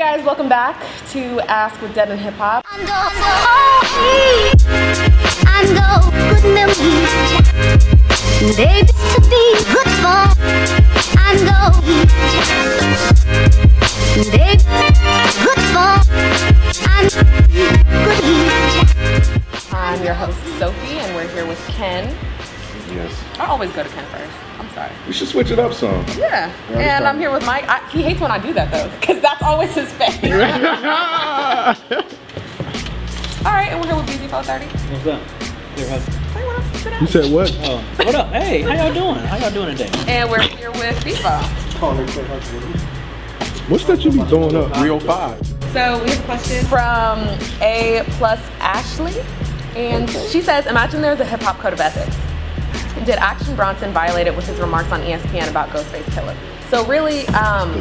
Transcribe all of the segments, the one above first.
guys, welcome back to Ask with Dead End Hip Hop. And go good memories. Babies to be good for. And go. Baby, good for. And good I'm your host Sophie, and we're here with Ken. Yes. I always go to Ken first. I'm sorry. We should switch it up some. Yeah, Yeah, and I'm here with Mike. I, he hates when I do that though, because that's always his face. All right, and we're here with BZ430. What's up? Here, what up, sit down. You said what? Oh, what up? Hey, how y'all doing? How y'all doing today? And we're here with FIFA. What's that you be throwing up? Real oh five. So we have a question from A plus Ashley, and she says, "Imagine there's a hip hop code of ethics. Did Action Bronson violate it with his remarks on ESPN about Ghostface Killah? So really, um,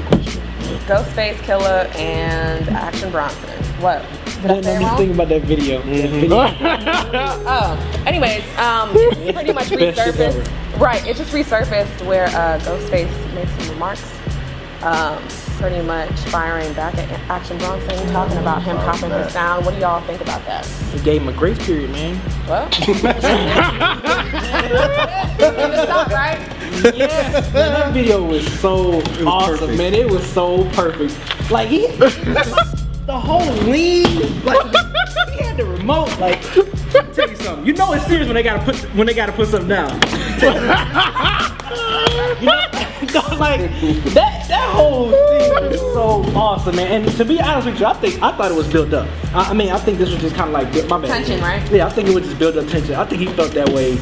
Ghostface Killah and Action Bronson. What? Did I Let say it me think about that video. That video. Oh, anyways, um, it's pretty much resurfaced. Right, it just resurfaced where uh, Ghostface made some remarks, um, pretty much firing back at Action Bronson, talking about him copying his sound. What do y'all think about that? He gave him a grace period, man. Well, stop, right? Yeah, man, that video was so awesome, perfect. man. It was so perfect. Like he, the whole lean, like he had the remote. Like, tell you something. You know it's serious when they gotta put when they gotta put something down. you know, like that that whole thing is so awesome, man. And to be honest with you, I think I thought it was built up. I, I mean, I think this was just kind of like my bad. Tension, right? Yeah, I think it was just built up tension. I think he felt that way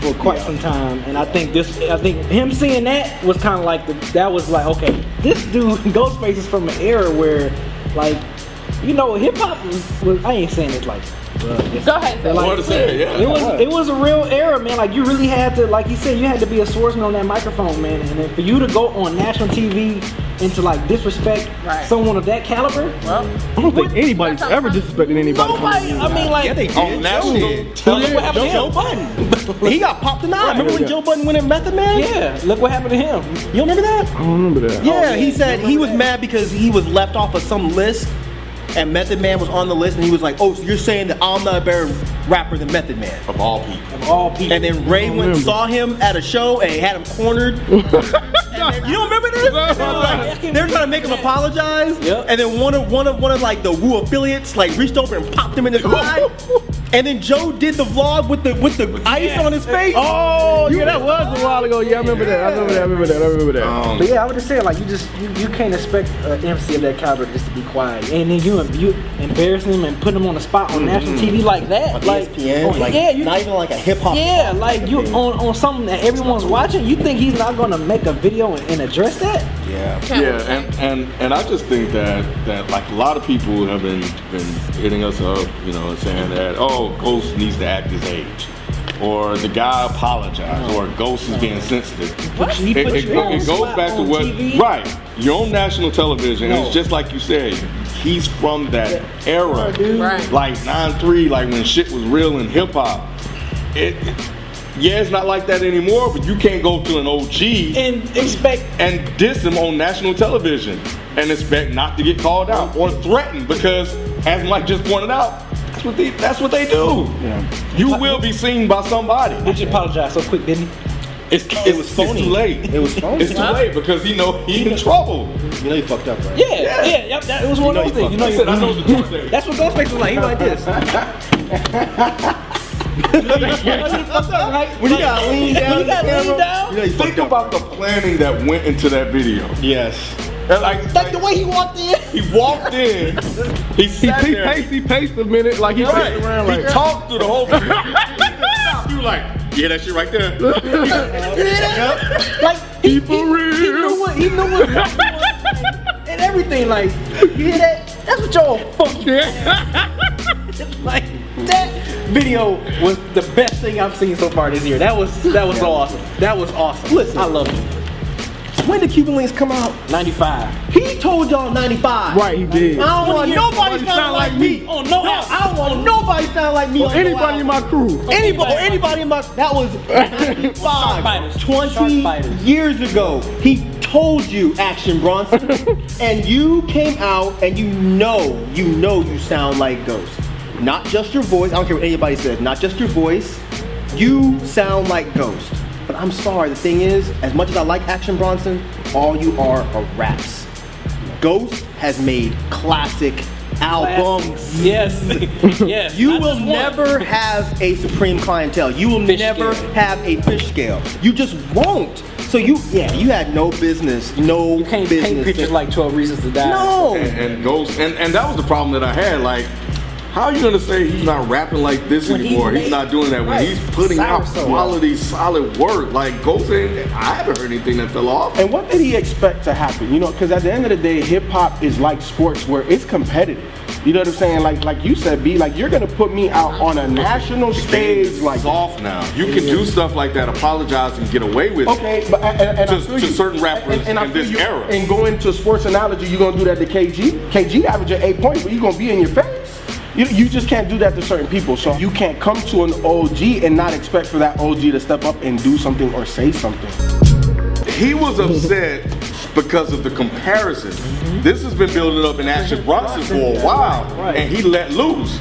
for quite some time, and I think this, I think him seeing that was kind of like the, that was like, okay, this dude Ghostface is from an era where, like, you know, hip hop was, was. I ain't saying it like. it's- Go ahead. but, like, What to say, yeah. It was it was a real era, man. Like you really had to, like you said, you had to be a swordsman on that microphone, man. And then for you to go on national TV and to like disrespect Right. someone of that caliber, Well, I don't think anybody's ever disrespected anybody. nobody. I mean, like, Yeah, they oh, did. On national Shit. Well, look what happened to Joe him. Budden. he got popped in the eye. Remember when Joe Budden went in Method Man? Yeah, look what happened to him. You don't remember that? I don't remember that. Yeah, oh, he said he was mad because he was left off of some list, and Method Man was on the list, and he was like, "Oh, so you're saying that I'm not a better rapper than Method Man?" Of all people. Of all people. And then Ray went and remember. saw him at a show and had him cornered. Then- you don't remember this? Like, they're trying to make him apologize. Yep. And then one of one of one of like the Wu affiliates like reached over and popped him in his eye. And then Joe did the vlog with the with the ice on his face. Oh, yeah, that was a while ago. Yeah, I remember that. I remember that. I remember that. I remember that. Um, But yeah, I would just say like you just you, you can't expect an MC of that caliber just to be quiet, and then you you embarrassing him and putting him on the spot on national TV like that, On like ESPN, oh, like yeah, you, not even like a hip hop. yeah, like you on on something that everyone's watching. You think he's not gonna make a video and, and address that? Yeah. yeah, and, and and I just think that that like a lot of people have been been hitting us up, you know, saying that oh, Ghost needs to act his age, or the guy apologized, or a Ghost is being sensitive. He It, put it- you it goes back to what TV. right. You're on national television. and No. It's just like you said. He's from that era, dude. Right. like '93, like when shit was real in hip hop. It, yeah, it's not like that anymore. But you can't go to an OG And expect and diss him on national television and expect not to get called out or threatened because, as Mike just pointed out, that's what they that's what they do. You will be seen by somebody. Would you apologize so quick, didn't he? It's, it's, was phony. It's too late. It was phony. It's too late because he know he in trouble. You know you fucked up, right? Yeah, yeah, yep, that, it was one of those things. You know, I you, said I know the truth. that's what Ghostface was like. He like this. you know, you fucked up, right? When you got lean down, when you got the lean down, You know you Think fucked up. about the planning that went into that video. Yes. And like, like the way he walked in. he walked in, he He, he paced, he paced a minute, like he Right. paced around, he like talked through the whole video. you were like, yeah, that shit right there. Like he, Keep it he, he knew what he knew what and everything. Like you hear that? That's what y'all fucking like. That video was the best thing I've seen so far this year. That was that was awesome. That was awesome. Listen. I love it. When did Cuban Linx come out? 95. He told y'all 95. right, he did. I don't want Years nobody before. sound like me. Oh no! I don't want oh, nobody sound like me. Or on no anybody in my crew. Anybody, or anybody in my that was Shark 95, 20 years ago. He told you, Action Bronson, and you came out and you know, you know you sound like Ghost. Not just your voice. I don't care what anybody says. Not just your voice. You sound like Ghost. But I'm sorry. The thing is, as much as I like Action Bronson, all you are are raps. Ghost has made classic albums. Yes. yes. You Not will just one. never have a supreme clientele. You will Fish never scale. have a Fishscale. You just won't. So you, yeah, you had no business, no You can't business. paint pictures to- like 12 Reasons to Die. no. and, and goes and, and that was the problem that I had. Like, how are you gonna say he's not rapping like this When anymore? he's made- not doing that when right. he's putting out Sour Soul. quality, solid work. Like Ghost, ain't- I haven't heard anything that fell off. And what did he expect to happen? You know, because at the end of the day, hip hop is like sports where it's competitive. You know what I'm saying? Like like you said, B, like you're gonna put me out on a national The game stage is like soft now. You can do stuff like that, apologize and get away with it. Okay, but and, and, and I To- feel to you. certain rappers and, and I in feel this you. era. And going to sports analogy, you're gonna do that to KG. KG averaging eight points, but you're gonna be in your face. You, you just can't do that to certain people. So you can't come to an OG and not expect for that OG to step up and do something or say something. He was upset because of the comparison. This has been building up in Action Bronson for a while, Right. and he let loose,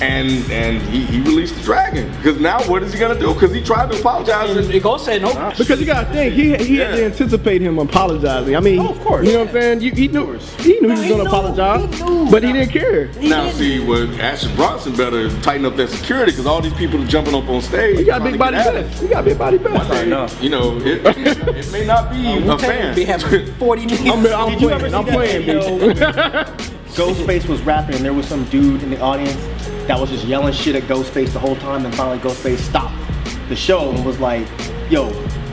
and and he, he released the dragon. Because now what is he gonna do? Because he tried to apologize. And And, it goes say no. Because you gotta think, he he had to anticipate him apologizing. I mean, Oh, of course. you know what I'm saying? You, he knew he knew he was he gonna knew, apologize, he but he didn't care. now see, what Action Bronson better tighten up that security because all these people are jumping up on stage. He got a trying big to body get at him. best. He got a big body best. You know, it, it may not be a fan. Be having 40 niggas. I'm, I'm playing. I'm playing, bitch. Ghostface was rapping, and there was some dude in the audience that was just yelling shit at Ghostface the whole time, and finally Ghostface stopped the show and was like, "Yo,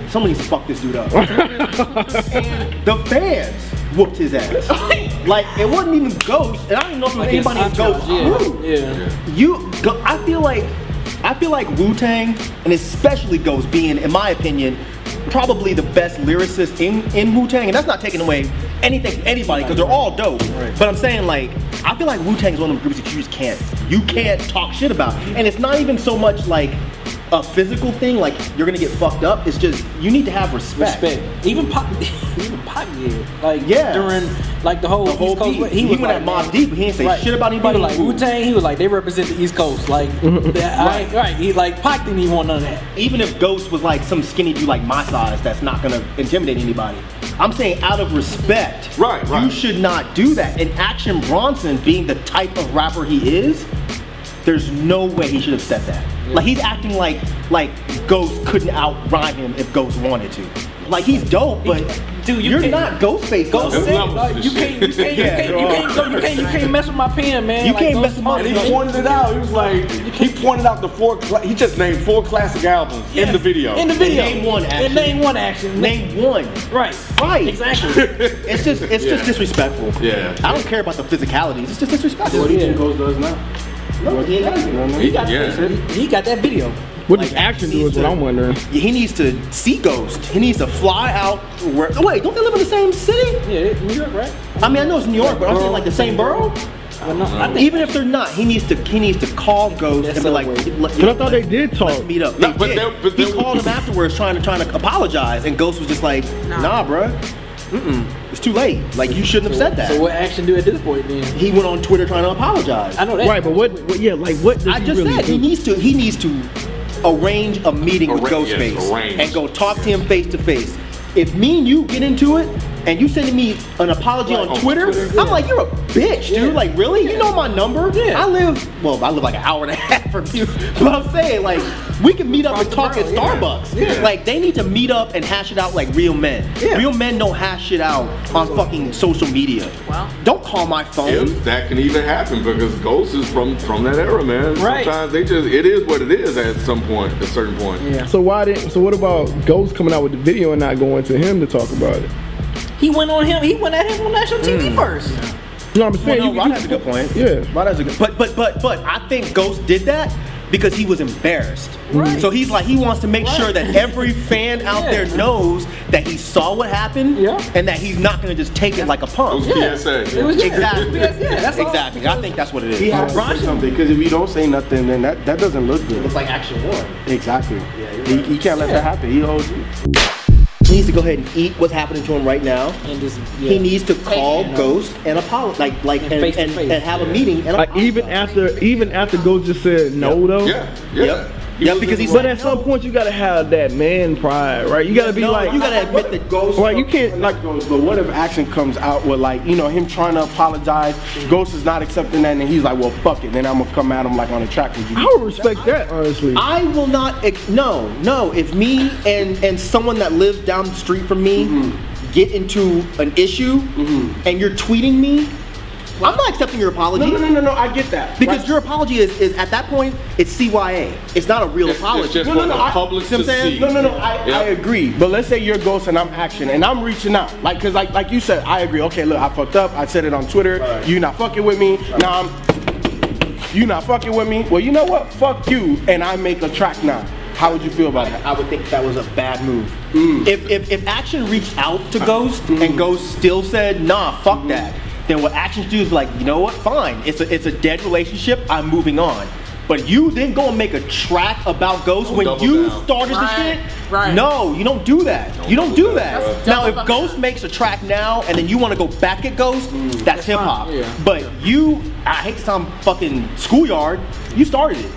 somebody needs to fuck this dude up." and the fans whooped his ass. like it wasn't even Ghost, and I don't know if it was Like anybody in Ghost. yeah. yeah. You, I feel like, I feel like Wu Tang, and especially Ghost being, in my opinion, probably the best lyricist in in Wu Tang, and that's not taking away anything from anybody because they're all dope. But I'm saying like, I feel like Wu Tang is one of them groups that you just can't, you can't talk shit about, and it's not even so much like a physical thing, like you're gonna get fucked up. It's just you need to have respect. Respect. Even Pop, even Pop did. Like Yeah. during like the whole, The whole East Coast. beat. He, He was went like, at Mobb man, Deep, he didn't say right. shit about anybody He was in like the Wu Tang. He was like they represent the East Coast. Like that, I, Right. right. He like Pac didn't even want none of that. even if Ghost was like some skinny dude like my size that's not gonna intimidate anybody. I'm saying out of respect, Right, right. you should not do that. And Action Bronson being the type of rapper he is, there's no way he should have said that. Like he's acting like like Ghost couldn't out rhyme him if Ghost wanted to. Like he's dope, but Dude, you you're can't- not Ghostface. Ghost though. said, levels like, you can't, you can't, you can't, you can't, you can't, you can't mess with my pen, man. You Like, can't mess with my And he pointed it out. He was like, he pointed out the four. He just named four classic albums in the video. In the video. Name one action. And name one action. Name one. Right. Right. Exactly. It's just it's Yeah. just disrespectful. Yeah. I don't care about the physicalities. It's just disrespectful. What do you think Ghost does now? No, he ain't. he got Yeah. he got that video. What Like, does action do is what I'm wondering. He needs to see Ghost. He needs to fly out. Where? oh, Wait, don't they live in the same city? Yeah, New York, right? I mean, I know it's New York, but I'm saying like the same borough? But no, Even if they're not, he needs to he needs to call Ghost That's and be like, so weird. let, But I thought they did talk. let's meet up. No, They but did. they- but he they- called him afterwards, trying to trying to apologize, and Ghost was just like, Nah, bruh, mm-mm, it's too late. Like you shouldn't have said that. So what action do at this point then? he went on Twitter trying to apologize. I know that. Right, but what, what? Yeah, like what does I he just really said do? he needs to he needs to arrange a meeting with Arra- yes, Ghostface arrange. and go talk to him face to face. If me and you get into it and you sending me an apology on on Twitter, Twitter, I'm like, you're a bitch, dude. Yeah. Like, really? You know my number? Yeah. I live well, I live like an hour and a half from you. But I'm saying, like, we can meet up and talk at the road, yeah. Starbucks. Yeah. Like, they need to meet up and hash it out like real men. Yeah. Real men don't hash it out on fucking social media. Well. Don't call my phone. If that can even happen, because Ghost is from from that era, man. Right. Sometimes they just it is what it is at some point, at a certain point. Yeah. So why didn't? So what about Ghost coming out with the video and not going to him to talk about it? He went on him. He went at him on national TV mm. first. You know what I'm Well, saying? no, You- Rod you- has a good point. Yeah. Rod has a good. But but but but I think Ghost did that because he was embarrassed. Right. So he's like he wants to make sure that every fan out Yeah. there knows that he saw what happened Yeah. and that he's not gonna just take it like a punk. Those PSA. It was yeah, Exactly. Yeah, that's exactly. I think that's what it is. He has to say something because if you don't say nothing, then that, that doesn't look good. It's like action one. Exactly. he, he can't let that happen. He owes you. He needs to go ahead and eat what's happening to him right now. And just He needs to call it. Ghost and apologize, like like And and, face and, face, and have a meeting and Like even after even after Ghost just said no though. Yeah, yeah. Yep. Yeah, because he's But at some point you gotta have that man pride, right? You gotta be No, like you gotta admit that Ghost, Right, you can't, like- Ghost, but what if action comes out with like you know him trying to apologize, Ghost is not accepting that, and he's like, well, fuck it, then I'm gonna come at him like on a track with you. I would respect that honestly. I will not. No, no. If me and and someone that lives down the street from me Mm-hmm. get into an issue, and you're tweeting me, I'm not accepting your apology. No, no, no, no, no, I get that. Because Right. your apology is, is at that point it's CYA. It's not a real It's- it's apology. just No, no, no, the I- public see what to I'm saying? see. No, no, no. I, Yeah. I agree. But let's say you're Ghost and I'm Action, and I'm reaching out, like, cause like like you said, I agree. Okay, look, I fucked up. I said it on Twitter. You not fucking with me. Now I'm. You not fucking with me. Well, you know what? Fuck you. And I make a track now. How would you feel about that? I would think that was a bad move. Mm. If, if if Action reached out to Ghost and Ghost still said, "Nah, fuck Mm. that," then what Action should do is like, you know what? Fine. It's a it's a dead relationship. I'm moving on. But you didn't go and make a track about Ghost when Double you down. started the shit. right. No, you don't do that. you don't do that. That's now, double if fucking Ghost down. makes a track now and then you want to go back at Ghost, mm. that's hip hop. yeah. But you, I hate to sound fucking schoolyard. You started it.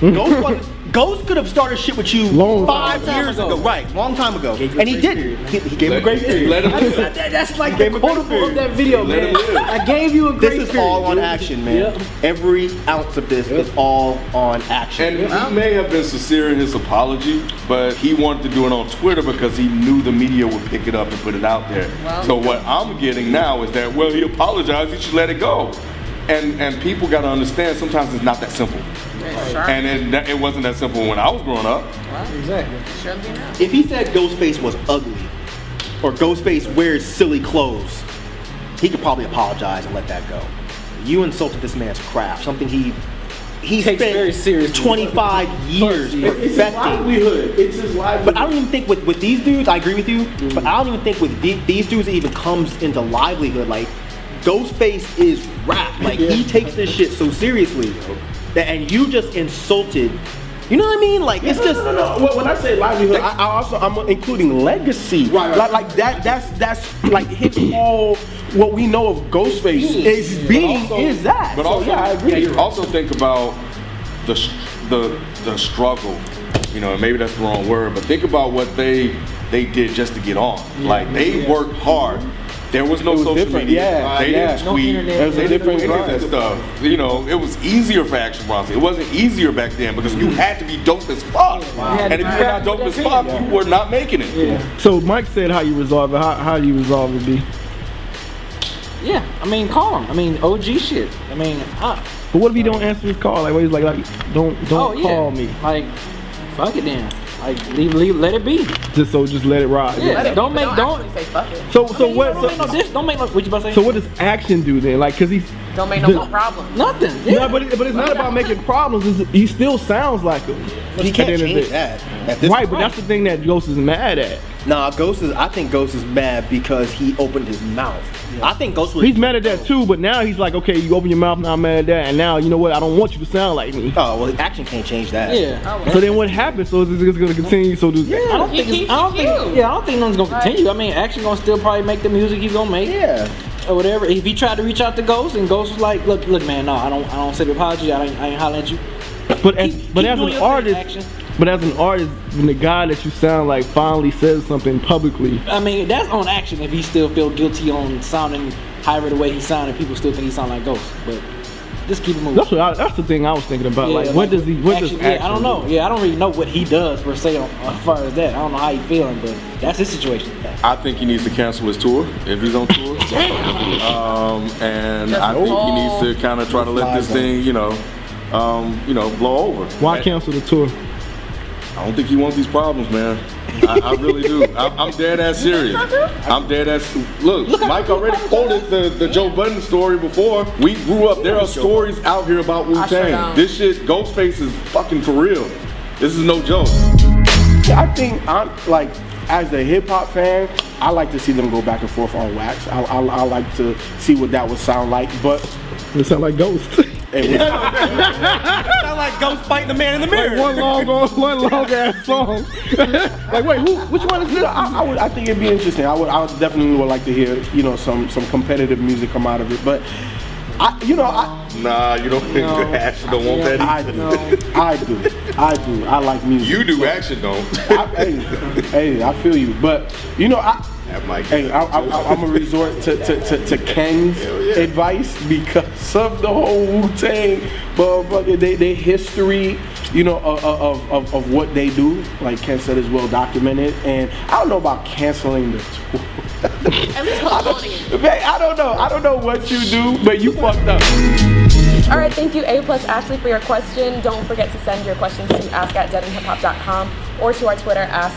Ghost, wasn't- Ghost could have started shit with you Long five years ago. ago. Right, long time ago. Gave And he didn't. He, he gave him a great period. Let him live. That- that- that's like the a grace quotable of that video, Let man. I gave you a This great is all on dude. action, man. Yep. Every ounce of this is all on action. And he may have been sincere in his apology, but he wanted to do it on Twitter because he knew the media would pick it up and put it out there. so what I'm getting now is that well, he apologized, he should let it go. And and people got to understand sometimes it's not that simple. Sure. And it, it wasn't that simple when I was growing up. Exactly. Shouldn't if he said Ghostface was ugly, or Ghostface wears silly clothes, he could probably apologize and let that go. You insulted this man's craft, something he he Takes spent very seriously. 25 years It's It's his livelihood. It's his livelihood. But I don't even think with, with these dudes, I agree with you, but mm. I don't even think with the, these dudes it even comes into livelihood. Like, Ghostface is rap. Like, he takes this shit so seriously. That, and you just insulted, you know what I mean? Like, it's no, just. no, no, no. When- When I say livelihood, I, I also I'm including legacy. Right, right. Like, like that. That's that's like his whole. What we know of Ghostface is being also- is that. But so, also, yeah, I agree. also think about the the the struggle. You know, maybe that's the wrong word, but think about what they they did just to get on. like they worked hard. There was no was social different, media. yeah, they yeah. didn't No tweet. internet. They It was a didn't do different any of that stuff. You know, it was easier for Action Bronson. It wasn't easier back then because you had to be dope as fuck. had And if you were not dope as fuck, pen. you were not making it. Yeah. So Mike said how you resolve it. How how you resolve it, B. Yeah, I mean, call him. I mean, OG shit. I mean, uh, But what if he don't answer his call? Like, what he's like, like don't don't oh yeah, call me. Like, fuck it then. Like, leave, leave, let it be. Just so just let it ride. Yeah, don't make, Don't, don't. say fuck it. So so I mean, what? Don't make no dish. Don't make no. What you about to say? so what does action do then? Like, cause he's Don't make no the- more problems. Nothing. Yeah, Yeah, but it, but it's not about making problems. It's, he still sounds like him. He can't the end of the change that. At this Right, but that's the thing that Ghost is mad at. Nah, Ghost is. I think Ghost is mad because he opened his mouth. I think Ghost was. He's mad at that too, but now he's like, okay, you open your mouth, now I'm mad at that, and now you know what? I don't want you to sound like me. Oh well, action can't change that. yeah. So then what happens? So is it going to continue? So do I don't think. It's, I don't think. Yeah, I don't think nothing's gonna continue. I mean, Action gonna still probably make the music he's gonna make. Yeah. or whatever. If he tried to reach out to Ghost and Ghost was like, "Look, look, man, no, I don't, I don't say the apology. I ain't, I ain't hollering at you." But as, Keep- but keep as an artist, Action. But as an artist, when the guy that you sound like finally says something publicly, I mean, that's on Action. If he still feel guilty on sounding however the way he sounded, people still think he sound like Ghost. But just keep it moving. that's what I, that's the thing I was thinking about. Yeah, like, what does he? What does Action- action? Yeah, I don't know. do? Yeah, I don't really know what he does per se on, as far as that. I don't know how he feeling, but that's his situation. I think he needs to cancel his tour if he's on tour. Um, and I think he needs to kind of try to let this thing, you know, um, you know, blow over. Why cancel the tour? I don't think he wants these problems, man. I, I really do. I, I'm dead ass serious. I'm dead ass. Look, Mike already quoted the, the Joe Budden story before. We grew up. There are stories out here about Wu Tang. this shit, Ghostface is fucking for real. This is no joke. I think I'm like as a hip hop fan, I like to see them go back and forth on wax. I, I, I like to see what that would sound like, but It sound like Ghost. Hey, what's- Sound like Ghost fighting the man in the mirror. One long, one long ass song. like, wait, who? Which one is you this? know, I, I would. I think it'd be interesting. I would. I would definitely would like to hear, you know, some some competitive music come out of it. But, I, you know, I, Nah, you don't think No. Action don't want that I do. I do. I do. I like music. You do, Action don't. I, hey, hey, I feel you. But you know, I. That might Hey, I, I, I, I'm gonna resort to, to, to, to Ken's advice because of the whole Wu Tang, motherfucker. They, they history, you know, of, of, of, of what they do. Like Ken said, is well documented. And I don't know about canceling the tour. At least postponing it. Man, I don't know. I don't know what you do, but you fucked up. All right, thank you, A plus Ashley, for your question. Don't forget to send your questions to ask at deadendhiphop.com or to our Twitter, ask